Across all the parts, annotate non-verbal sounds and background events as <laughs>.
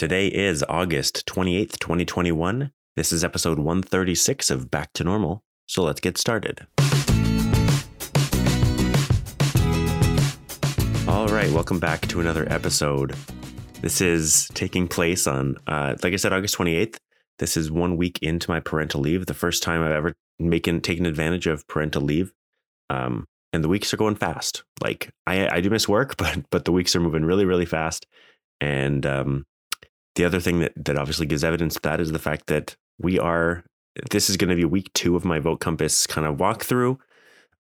Today is August 28th, 2021. This is episode 136 of Back to Normal. So let's get started. All right, welcome back to another episode. This is taking place on, uh, like I said, August 28th. This is one week into my parental leave, the first time I've ever making taken advantage of parental leave. Um, and the weeks are going fast. Like I, I do miss work, <laughs> but but the weeks are moving really, really fast. And um, the other thing that that obviously gives evidence to that is the fact that we are. This is going to be week two of my Vote Compass kind of walkthrough.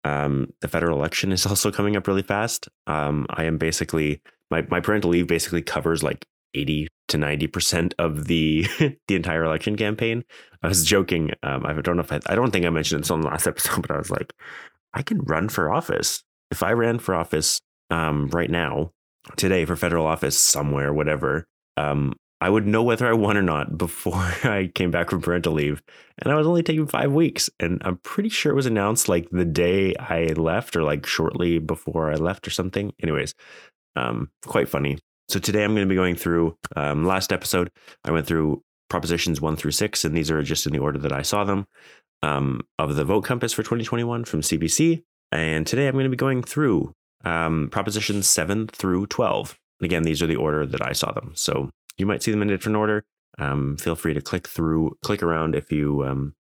Um, the federal election is <laughs> also coming up really fast. Um, I am basically my my parental leave basically covers like eighty to ninety percent of the <laughs> the entire election campaign. I was joking. Um, I don't know if I, I don't think I mentioned this on the last <laughs> episode, but I was like, I can run for office. If I ran for office um, right now, today for federal office somewhere, whatever, um, I would know whether I won or not before <laughs> I came back from parental leave. And I was only taking five weeks. And I'm pretty sure it was announced like the day I left or like shortly before I left or something. Anyways, um, quite funny. So today I'm going to be going through, um, last episode, I went through propositions one through six, and these are just in the order that I saw them um, of the vote compass for 2021 from CBC. And today I'm going to be going through um, propositions 7 through 12. And again, these are the order that I saw them. So you might see them in a different order. Um, feel free to click through, click around if you um,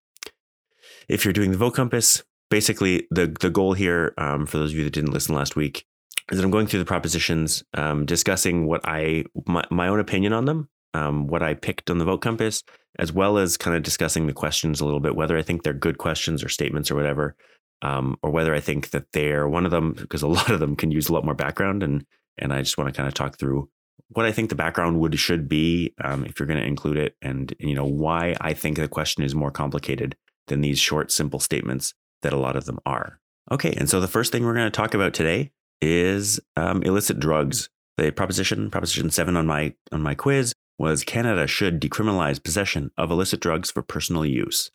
if you're doing the vote compass. Basically, the the goal here, um, for those of you that didn't listen last week, is that I'm going through the propositions, um, discussing what I my, my own opinion on them, um, what I picked on the vote compass, as well as kind of discussing the questions a little bit, whether I think they're good questions or statements or whatever, um, or whether I think that they're one of them, because a <laughs> lot of them can use a lot more background. And, and I just want to kind of talk through what I think the background would should be um, if you're going to include it, and you know why I think the question is more complicated than these short, simple statements that a lot of them are. Okay, and so the first thing we're going to talk about today is um, illicit drugs. The proposition, proposition seven on my on my quiz, was Canada should decriminalize possession of illicit drugs for personal use.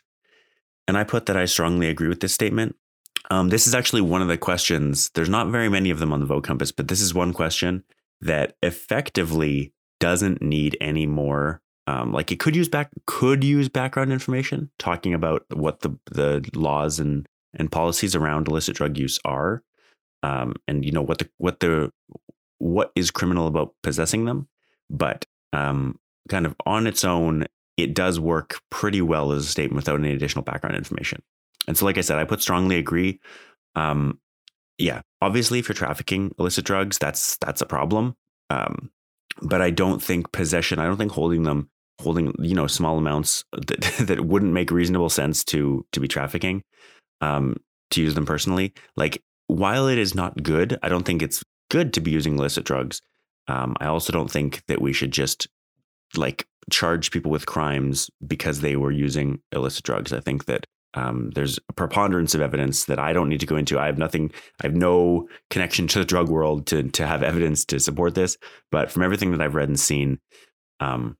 And I put that I strongly agree with this statement. Um, this is actually one of the questions. There's not very many of them on the vote compass, but this is one question that effectively doesn't need any more. Um, like it could use back could use background information talking about what the the laws and and policies around illicit drug use are, um, and you know what the what the what is criminal about possessing them. But um, kind of on its own, it does work pretty well as a statement without any additional background information. And so, like I said, I put strongly agree. Um, yeah, obviously, if you're trafficking illicit drugs, that's that's a problem. Um, but I don't think possession. I don't think holding them, holding you know small amounts <laughs> that that wouldn't make reasonable sense to to be trafficking, um, to use them personally. Like while it is not good, I don't think it's good to be using illicit drugs. Um, I also don't think that we should just like charge people with crimes because they were using illicit drugs. I think that um, there's a preponderance of evidence that I don't need to go into. I have nothing, I have no connection to the drug world to to have evidence to support this. But from everything that I've read and seen, um,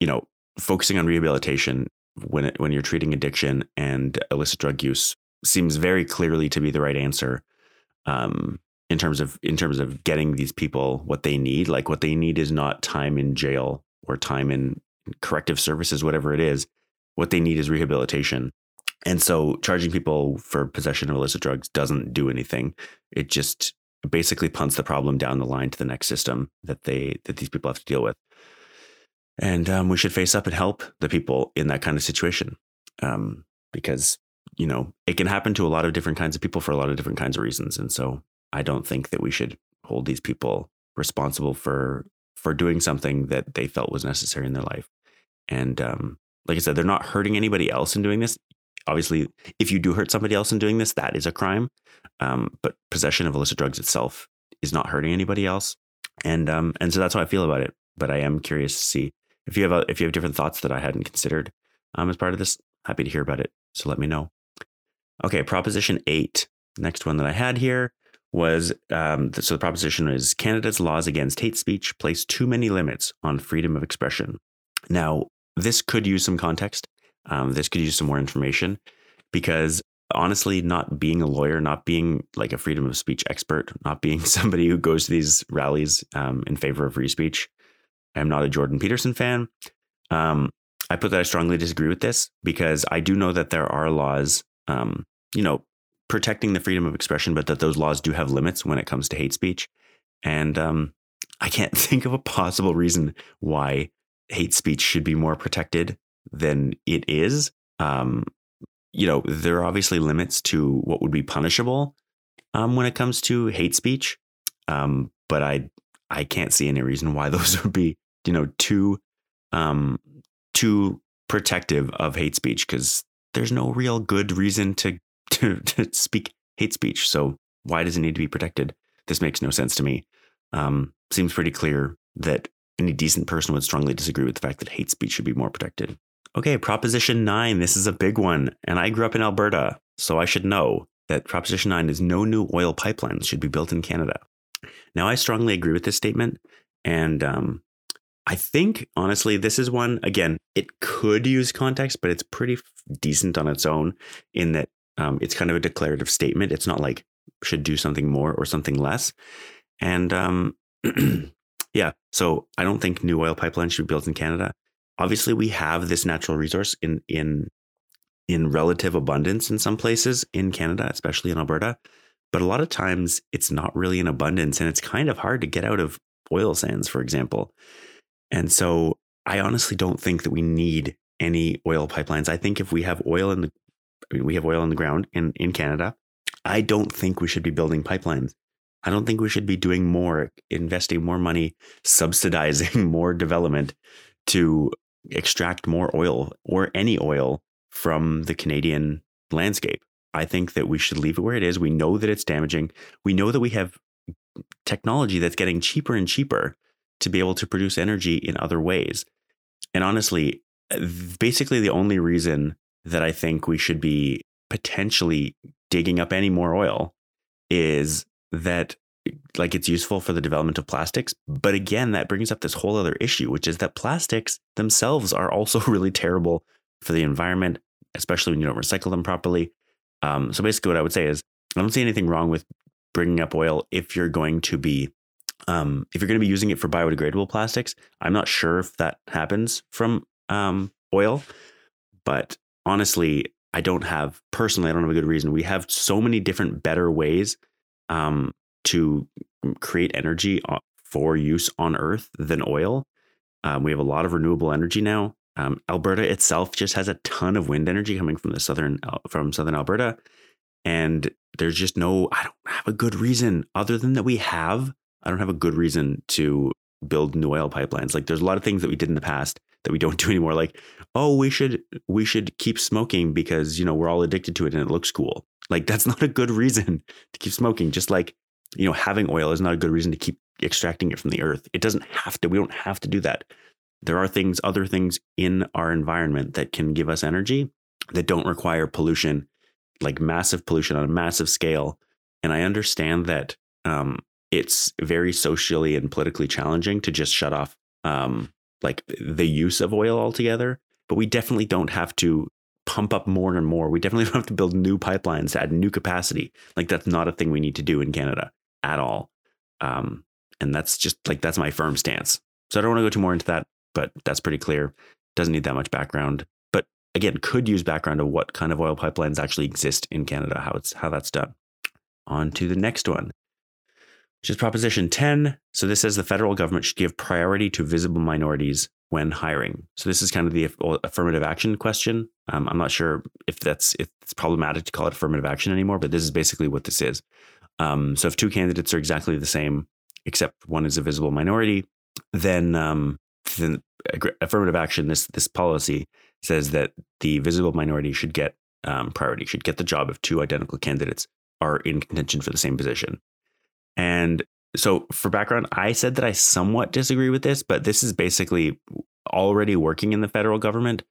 you know, focusing on rehabilitation when it, when you're treating addiction and illicit drug use seems very clearly to be the right answer. Um, in terms of in terms of getting these people what they need like what they need is not time in jail or time in corrective services whatever it is what they need is rehabilitation and so charging people for possession of illicit drugs doesn't do anything it just basically punts the problem down the line to the next system that they that these people have to deal with and um, we should face up and help the people in that kind of situation um, because you know it can happen to a lot of different kinds of people for a lot of different kinds of reasons and so I don't think that we should hold these people responsible for for doing something that they felt was necessary in their life. And um, like I said, they're not hurting anybody else in doing this. Obviously, if you do hurt somebody else in doing this, that is a crime. Um, but possession of illicit drugs itself is not hurting anybody else. And um, and so that's how I feel about it. But I am curious to see if you have a, if you have different thoughts that I hadn't considered um, as part of this. Happy to hear about it. So let me know. Okay, Proposition Eight. Next one that I had here was um, so the proposition is Canada's laws against hate speech place too many limits on freedom of expression. Now, this could use some context. Um, this could use some more information because honestly, not being a lawyer, not being like a freedom of speech expert, not being <laughs> somebody who goes to these rallies um, in favor of free speech, I am not a Jordan Peterson fan. Um, I put that I strongly disagree with this because I do know that there are laws, um, you know, protecting the freedom of expression, but that those laws do have limits when it comes to hate speech. And um, I can't <laughs> think of a possible reason why hate speech should be more protected than it is. Um, you know, there are obviously limits to what would be punishable um, when it comes to hate speech, um, but I I can't see any reason why <laughs> those would be you know too um, too protective of hate speech because there's no real good reason to, <laughs> to to speak hate speech. So why does it need to be protected? This makes no sense to me. Um, seems pretty clear that any decent person would strongly disagree with the fact that hate speech should be more protected. Okay, Proposition 9. This is a big one. And I grew up in Alberta, so I should know that Proposition 9 is no new oil pipelines should be built in Canada. Now, I strongly agree with this statement. And um, I think, honestly, this is one, again, it could use context, but it's pretty decent on its own in that um, it's kind of a declarative statement. It's not like should do something more or something less. And um, <clears throat> yeah, so I don't think new oil pipelines should be built in Canada obviously we have this natural resource in in in relative abundance in some places in Canada, especially in Alberta. But a lot of times it's not really in abundance and it's kind of hard to get out of oil sands, for example. And so I honestly don't think that we need any oil pipelines. I think if we have oil in the I mean, we have oil in the ground in, in Canada, I don't think we should be building pipelines. I don't think we should be doing more, investing more money, subsidizing <laughs> more development to extract more oil or any oil from the Canadian landscape. I think that we should leave it where it is. We know that it's damaging. We know that we have technology that's getting cheaper and cheaper to be able to produce energy in other ways. And honestly, basically the only reason that I think we should be potentially digging up any more oil is that like it's useful for the development of plastics. But again, that brings up this whole other issue, which is that plastics themselves are also <laughs> really terrible for the environment, especially when you don't recycle them properly. Um, so basically, what I would say is, I don't see anything wrong with bringing up oil if you're going to be um, if you're going to be using it for biodegradable plastics. I'm not sure if that happens from um, oil, but honestly, I don't have personally. I don't have a good reason. We have so many different better ways um, to create energy uh, for use on Earth than oil. Um, we have a lot of renewable energy now. Um, Alberta itself just has a ton of wind energy coming from the southern uh, from southern Alberta, and there's just no. I don't have a good reason other than that we have. I don't have a good reason to build new oil pipelines. Like there's a lot of things that we did in the past that we don't <laughs> do anymore. Like oh, we should we should keep smoking because you know we're all addicted to it and it looks cool. Like that's <laughs> not a good reason to keep smoking. Just like you know, having oil is not a good reason to keep extracting it from the earth. It doesn't have to, we don't have to do that. There are things, other things in our environment that can give us energy that don't require pollution, like massive pollution on a massive scale. And I understand that um, it's very socially and politically challenging to just shut off um, like the use of oil altogether. But we definitely don't have to pump up more and more. We definitely <laughs> don't have to build new pipelines to add new capacity. Like that's not a thing we need to do in Canada at all. Um, and that's just like that's my firm stance. So I don't want to go too more into that, but that's pretty clear. Doesn't need that much background. But again, could use background of what kind of oil pipelines actually exist in Canada, how it's how that's done. On to the next one, which is Proposition 10. So this says the federal government should give priority to visible minorities when hiring. So this is kind of the affirmative action question. Um, I'm not sure if that's if it's problematic to call it affirmative action anymore, but this is basically what this is. Um, so if two candidates are exactly the same, except one is a visible minority, then um, then affirmative action this this policy says that the visible minority should get um, priority, should get the job if two identical candidates are in contention for the same position. And so for background, I said that I somewhat disagree with this, but this is basically already working in the federal government.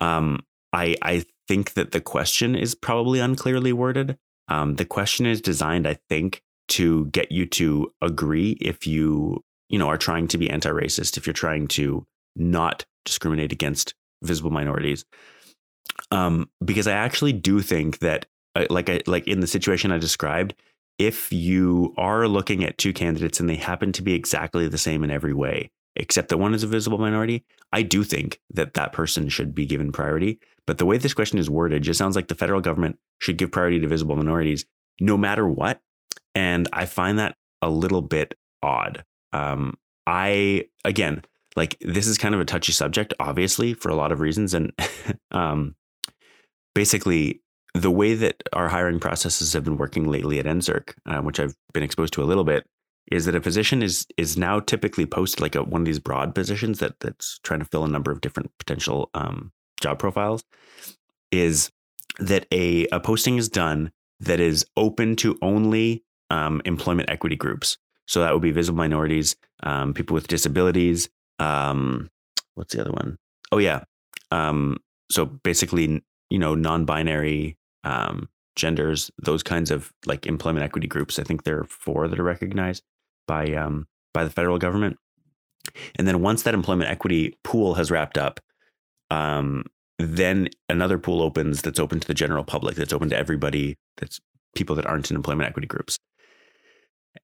Um, I I think that the question is probably unclearly worded. Um, the question is designed, I think, to get you to agree if you, you know, are trying to be anti-racist, if you're trying to not discriminate against visible minorities. Um, because I actually do think that, uh, like, I, like in the situation I described, if you are looking at two candidates and they happen to be exactly the same in every way, except that one is a visible minority, I do think that that person should be given priority. But the way this question is worded just sounds like the federal government should give priority to visible minorities no matter what. And I find that a little bit odd. Um, I, again, like this is kind of a touchy subject, obviously, for a lot of reasons. And <laughs> um, basically, the way that our hiring processes have been working lately at NSERC, uh, which I've been exposed to a little bit, is that a position is is now typically posted like a, one of these broad positions that that's trying to fill a number of different potential um, job profiles. Is that a a posting is done that is open to only um, employment equity groups? So that would be visible minorities, um, people with disabilities. Um, what's the other one? Oh yeah. Um, so basically, you know, non-binary um, genders, those kinds of like employment equity groups. I think there are four that are recognized by um, by the federal government. And then once that employment equity pool has wrapped up, um, then another pool opens that's open to the general public, that's open to everybody, that's people that aren't in employment equity groups.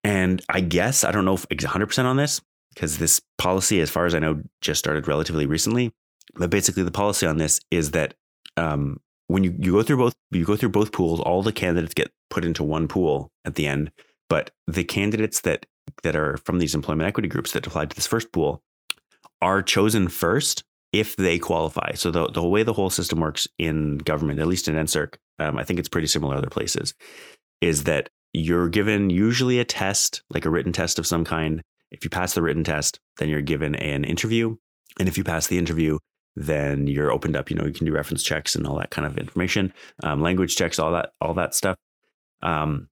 And I guess I don't know if 100% on this because this policy, as far as I know, just started relatively recently. But basically, the policy on this is that um, when you, you go through both you go through both pools, all the candidates get put into one pool at the end. But the candidates that that are from these employment equity groups that apply to this first pool are chosen first if they qualify. So the, the way the whole system works in government, at least in NSERC, um, I think it's pretty similar other places, is that you're given usually a test, like a written test of some kind. If you pass the written test, then you're given an interview. And if you pass the interview, then you're opened up. You know, you can do reference checks and all that kind of information, um, language checks, all that, all that stuff. Um,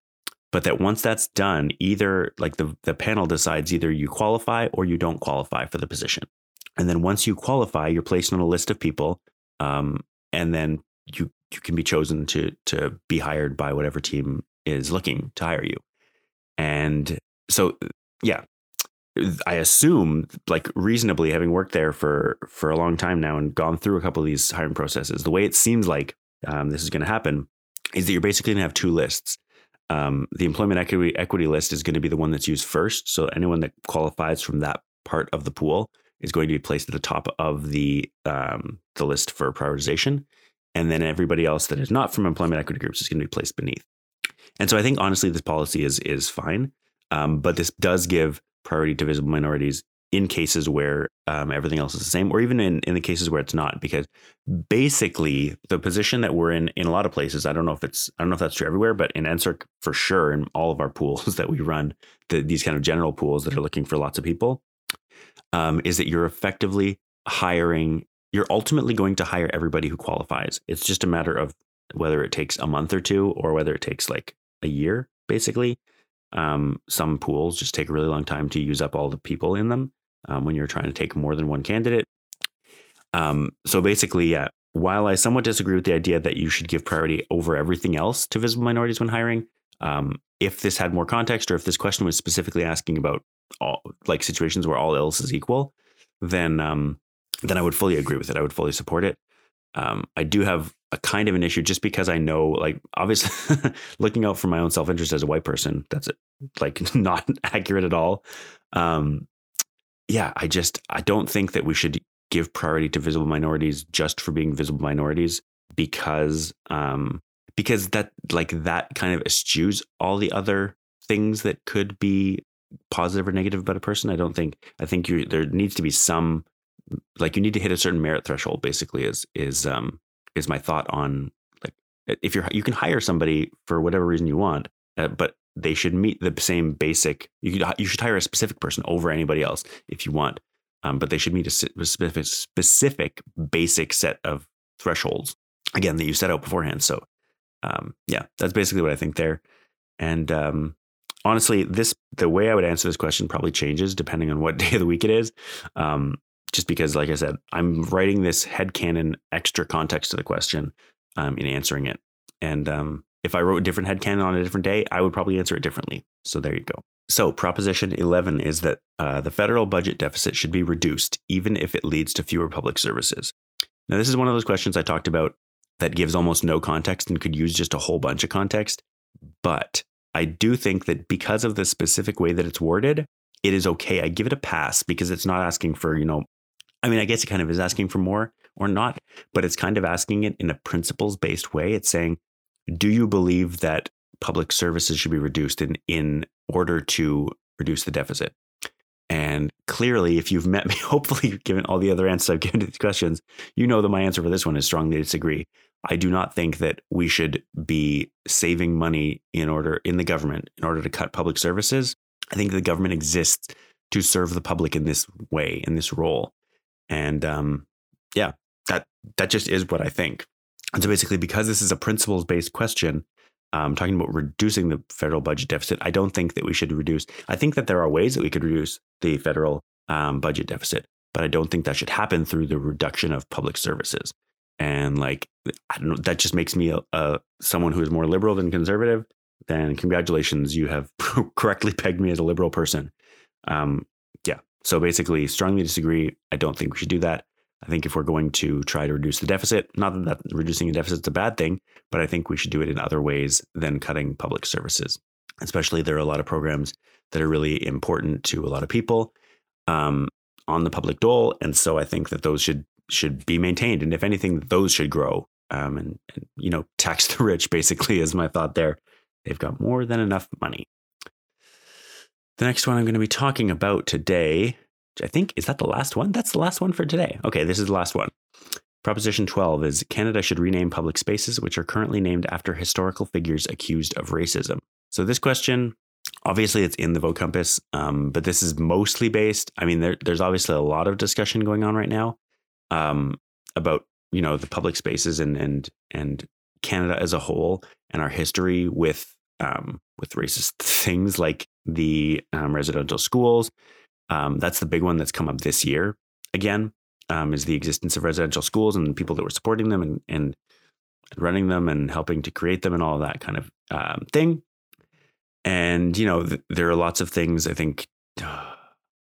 but that once that's done, either like the the panel decides either you qualify or you don't qualify for the position. And then once you qualify, you're placed on a list of people, um, and then you you can be chosen to to be hired by whatever team is looking to hire you. And so, yeah, I assume, like reasonably, having worked there for for a long time now and gone through a couple of these hiring processes, the way it seems like um, this is going to happen is that you're basically going to have two lists. Um, the employment equity equity list is going to be the one that's used first. So anyone that qualifies from that part of the pool is going to be placed at the top of the um, the list for prioritization, and then everybody else that is not from employment equity groups is going to be placed beneath. And so I think honestly, this policy is is fine, um, but this does give priority to visible minorities in cases where um, everything else is the same, or even in, in the cases where it's not, because basically the position that we're in in a lot of places, I don't know if it's I don't know if that's true everywhere, but in NSERC for sure, in all of our pools <laughs> that we run, the, these kind of general pools that are looking for lots of people, um, is that you're effectively hiring. You're ultimately going to hire everybody who qualifies. It's just a matter of whether it takes a month or two or whether it takes like a year, basically. Um, some pools just take a really long time to use up all the people in them um, when you're trying to take more than one candidate. Um, so basically, yeah, while I somewhat disagree with the idea that you should give priority over everything else to visible minorities when hiring, um, if this had more context or if this question was specifically asking about all like situations where all else is equal, then um, then I would fully agree with it. I would fully support it. Um, I do have a kind of an issue just because I know, like, obviously, <laughs> looking out for my own self interest as a white person, that's like <laughs> not accurate at all. Um, yeah, I just I don't think that we should give priority to visible minorities just for being visible minorities because um, because that like that kind of eschews all the other things that could be positive or negative about a person. I don't think I think you there needs to be some like you need to hit a certain merit threshold basically is is um is my thought on like if you're you can hire somebody for whatever reason you want uh, but they should meet the same basic you could, you should hire a specific person over anybody else if you want um, but they should meet a specific specific basic set of thresholds again that you set out beforehand so um, yeah that's basically what i think there and um, honestly this the way i would answer this question probably changes depending on what <laughs> day of the week it is um, just because, like I said, I'm writing this headcanon extra context to the question um, in answering it. And um, if I wrote a different headcanon on a different day, I would probably answer it differently. So there you go. So, Proposition 11 is that uh, the federal budget deficit should be reduced, even if it leads to fewer public services. Now, this is one of those questions I talked about that gives almost no context and could use just a whole bunch of context. But I do think that because of the specific way that it's worded, it is okay. I give it a pass because it's not asking for, you know, I mean, I guess it kind of is asking for more or not, but it's kind of asking it in a principles based way. It's saying, do you believe that public services should be reduced in, in order to reduce the deficit? And clearly, if you've met me, <laughs> hopefully, given all the other answers I've given to these questions, you know that my answer for this one is strongly disagree. I do not think that we should be saving money in order in the government in order to cut public services. I think the government exists to serve the public in this way, in this role. And um, yeah, that that just is what I think. And so basically, because this is a principles based question, um, talking about reducing the federal budget deficit, I don't think that we should reduce. I think that there are ways that we could reduce the federal um, budget deficit, but I don't think that should happen through the reduction of public services. And like, I don't know, that just makes me a, a someone who is more liberal than conservative. Then congratulations, you have <laughs> correctly pegged me as a liberal person. Um, yeah. So basically, strongly disagree. I don't think we should do that. I think if we're going to try to reduce the deficit, not that, that reducing a deficit is a bad thing, but I think we should do it in other ways than cutting public services. Especially, there are a lot of programs that are really important to a lot of people um, on the public dole, and so I think that those should should be maintained, and if anything, those should grow. Um, and, and you know, <laughs> tax the rich basically is my thought there. They've got more than enough money. The next one I'm going to be talking about today I think is that the last one? That's the last one for today. Okay, this is the last one. Proposition 12 is Canada should rename public spaces which are currently named after historical figures accused of racism. So this question, obviously, it's in the vote compass, um, but this is mostly based. I mean, there, there's obviously a lot of discussion going on right now um, about you know the public spaces and and and Canada as a whole and our history with um, with racist <laughs> things like the um, residential schools um, that's the big one that's come up this year again, um, is the existence of residential schools and people that were supporting them and, and running them and helping to create them and all that kind of um, thing. And, you know, th- there are lots of things I think. <sighs>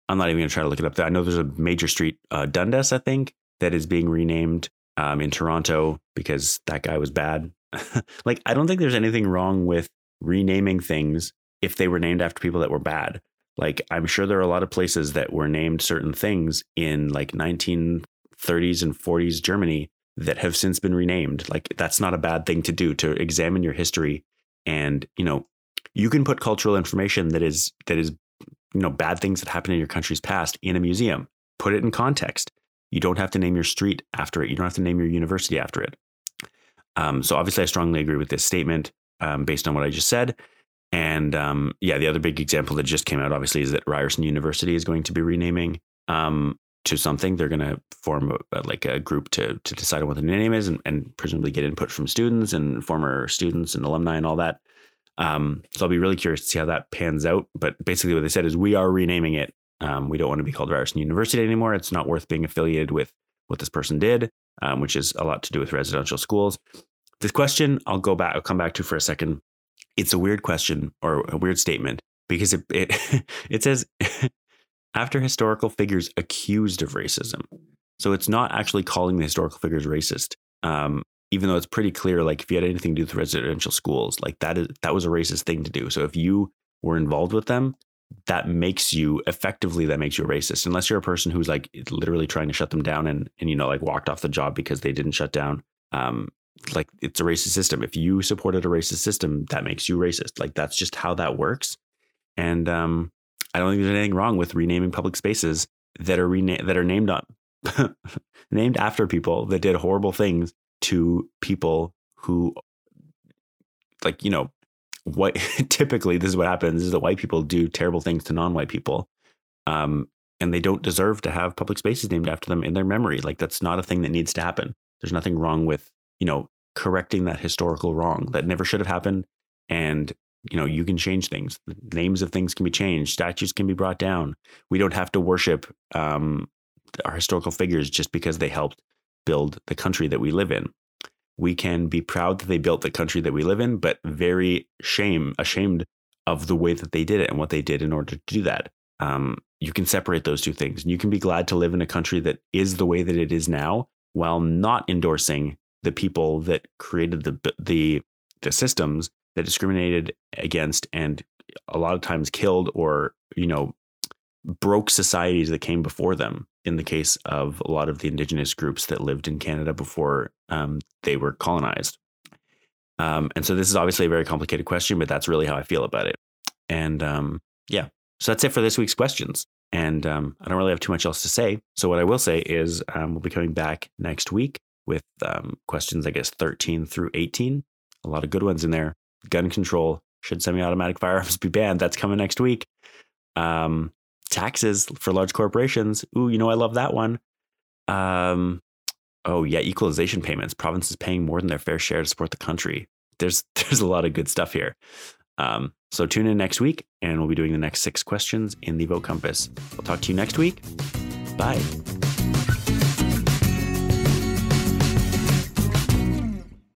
I'm not even going to try to look it up. I know there's a major street, uh, Dundas, I think, that is being renamed um, in Toronto because that guy was bad. <laughs> like, I don't think there's anything wrong with renaming things if they were named after people that were bad. Like I'm sure there are a lot of places that were named certain things in like 1930s and 40s Germany that have since been renamed. Like that's not a bad thing to do to examine your history and, you know, you can put cultural information that is that is you know bad things that happened in your country's past in a museum. Put it in context. You don't have to name your street after it. You don't have to name your university after it. Um, so obviously, I strongly agree with this statement um, based on what I just said. And um, yeah, the other big example that just came out, obviously, is that Ryerson University is going to be renaming um, to something. They're going to form a, like a group to to decide on what the new name is, and, and, presumably get input from students and former students and alumni and all that. Um, so I'll be really curious to see how that pans out. But basically, what they said is we are renaming it. Um, we don't want to be called Ryerson University anymore. It's not worth being affiliated with what this person did, um, which is a lot to do with residential schools. This question, I'll go back. I'll come back to for a second it's a weird question or a weird statement because it it, <laughs> it says <laughs> after historical figures accused of racism. So it's not actually calling the historical figures racist. Um, even though it's pretty clear, like if you had anything to do with residential schools, like that is that was a racist thing to do. So if you were involved with them, that makes you effectively that makes you a racist. Unless you're a person who's like literally trying to shut them down and and you know like walked off the job because they didn't shut down. Um, like it's a racist system. If you supported a racist system, that makes you racist. Like that's just how that works. And um, I don't think there's anything wrong with renaming public spaces that are rena- that are named on <laughs> named after people that did horrible things to people who like you know what <laughs> typically this is what happens is that white people do terrible things to non-white people um, and they don't deserve to have public spaces named after them in their memory like that's not a thing that needs to happen there's nothing wrong with you know, correcting that historical wrong that never should have happened. And, you know, you can change things. Names of things can be changed. Statues can be brought down. We don't have to worship um, our historical figures just because they helped build the country that we live in. We can be proud that they built the country that we live in, but very shame, ashamed of the way that they did it and what they did in order to do that. Um, you can separate those two things. And you can be glad to live in a country that is the way that it is now while not endorsing the people that created the the the systems that discriminated against and a lot of times killed or you know broke societies that came before them. In the case of a lot of the indigenous groups that lived in Canada before um, they were colonized. Um, and so this is obviously a very complicated question, but that's really how I feel about it. And um, yeah, so that's it for this week's questions. And um, I don't really have too much else to say. So what I will say is um, we'll be coming back next week with um, questions, I guess, 13 through 18. A lot of good ones in there. Gun control. Should semi-automatic firearms be banned? That's coming next week. Um, taxes for large corporations. Ooh, you know I love that one. Um, oh yeah, equalization payments. Provinces paying more than their fair share to support the country. There's <laughs> there's a lot of good stuff here. Um, so tune in next week, and we'll be doing the next six questions in the Vote Compass. I'll talk to you next week. Bye.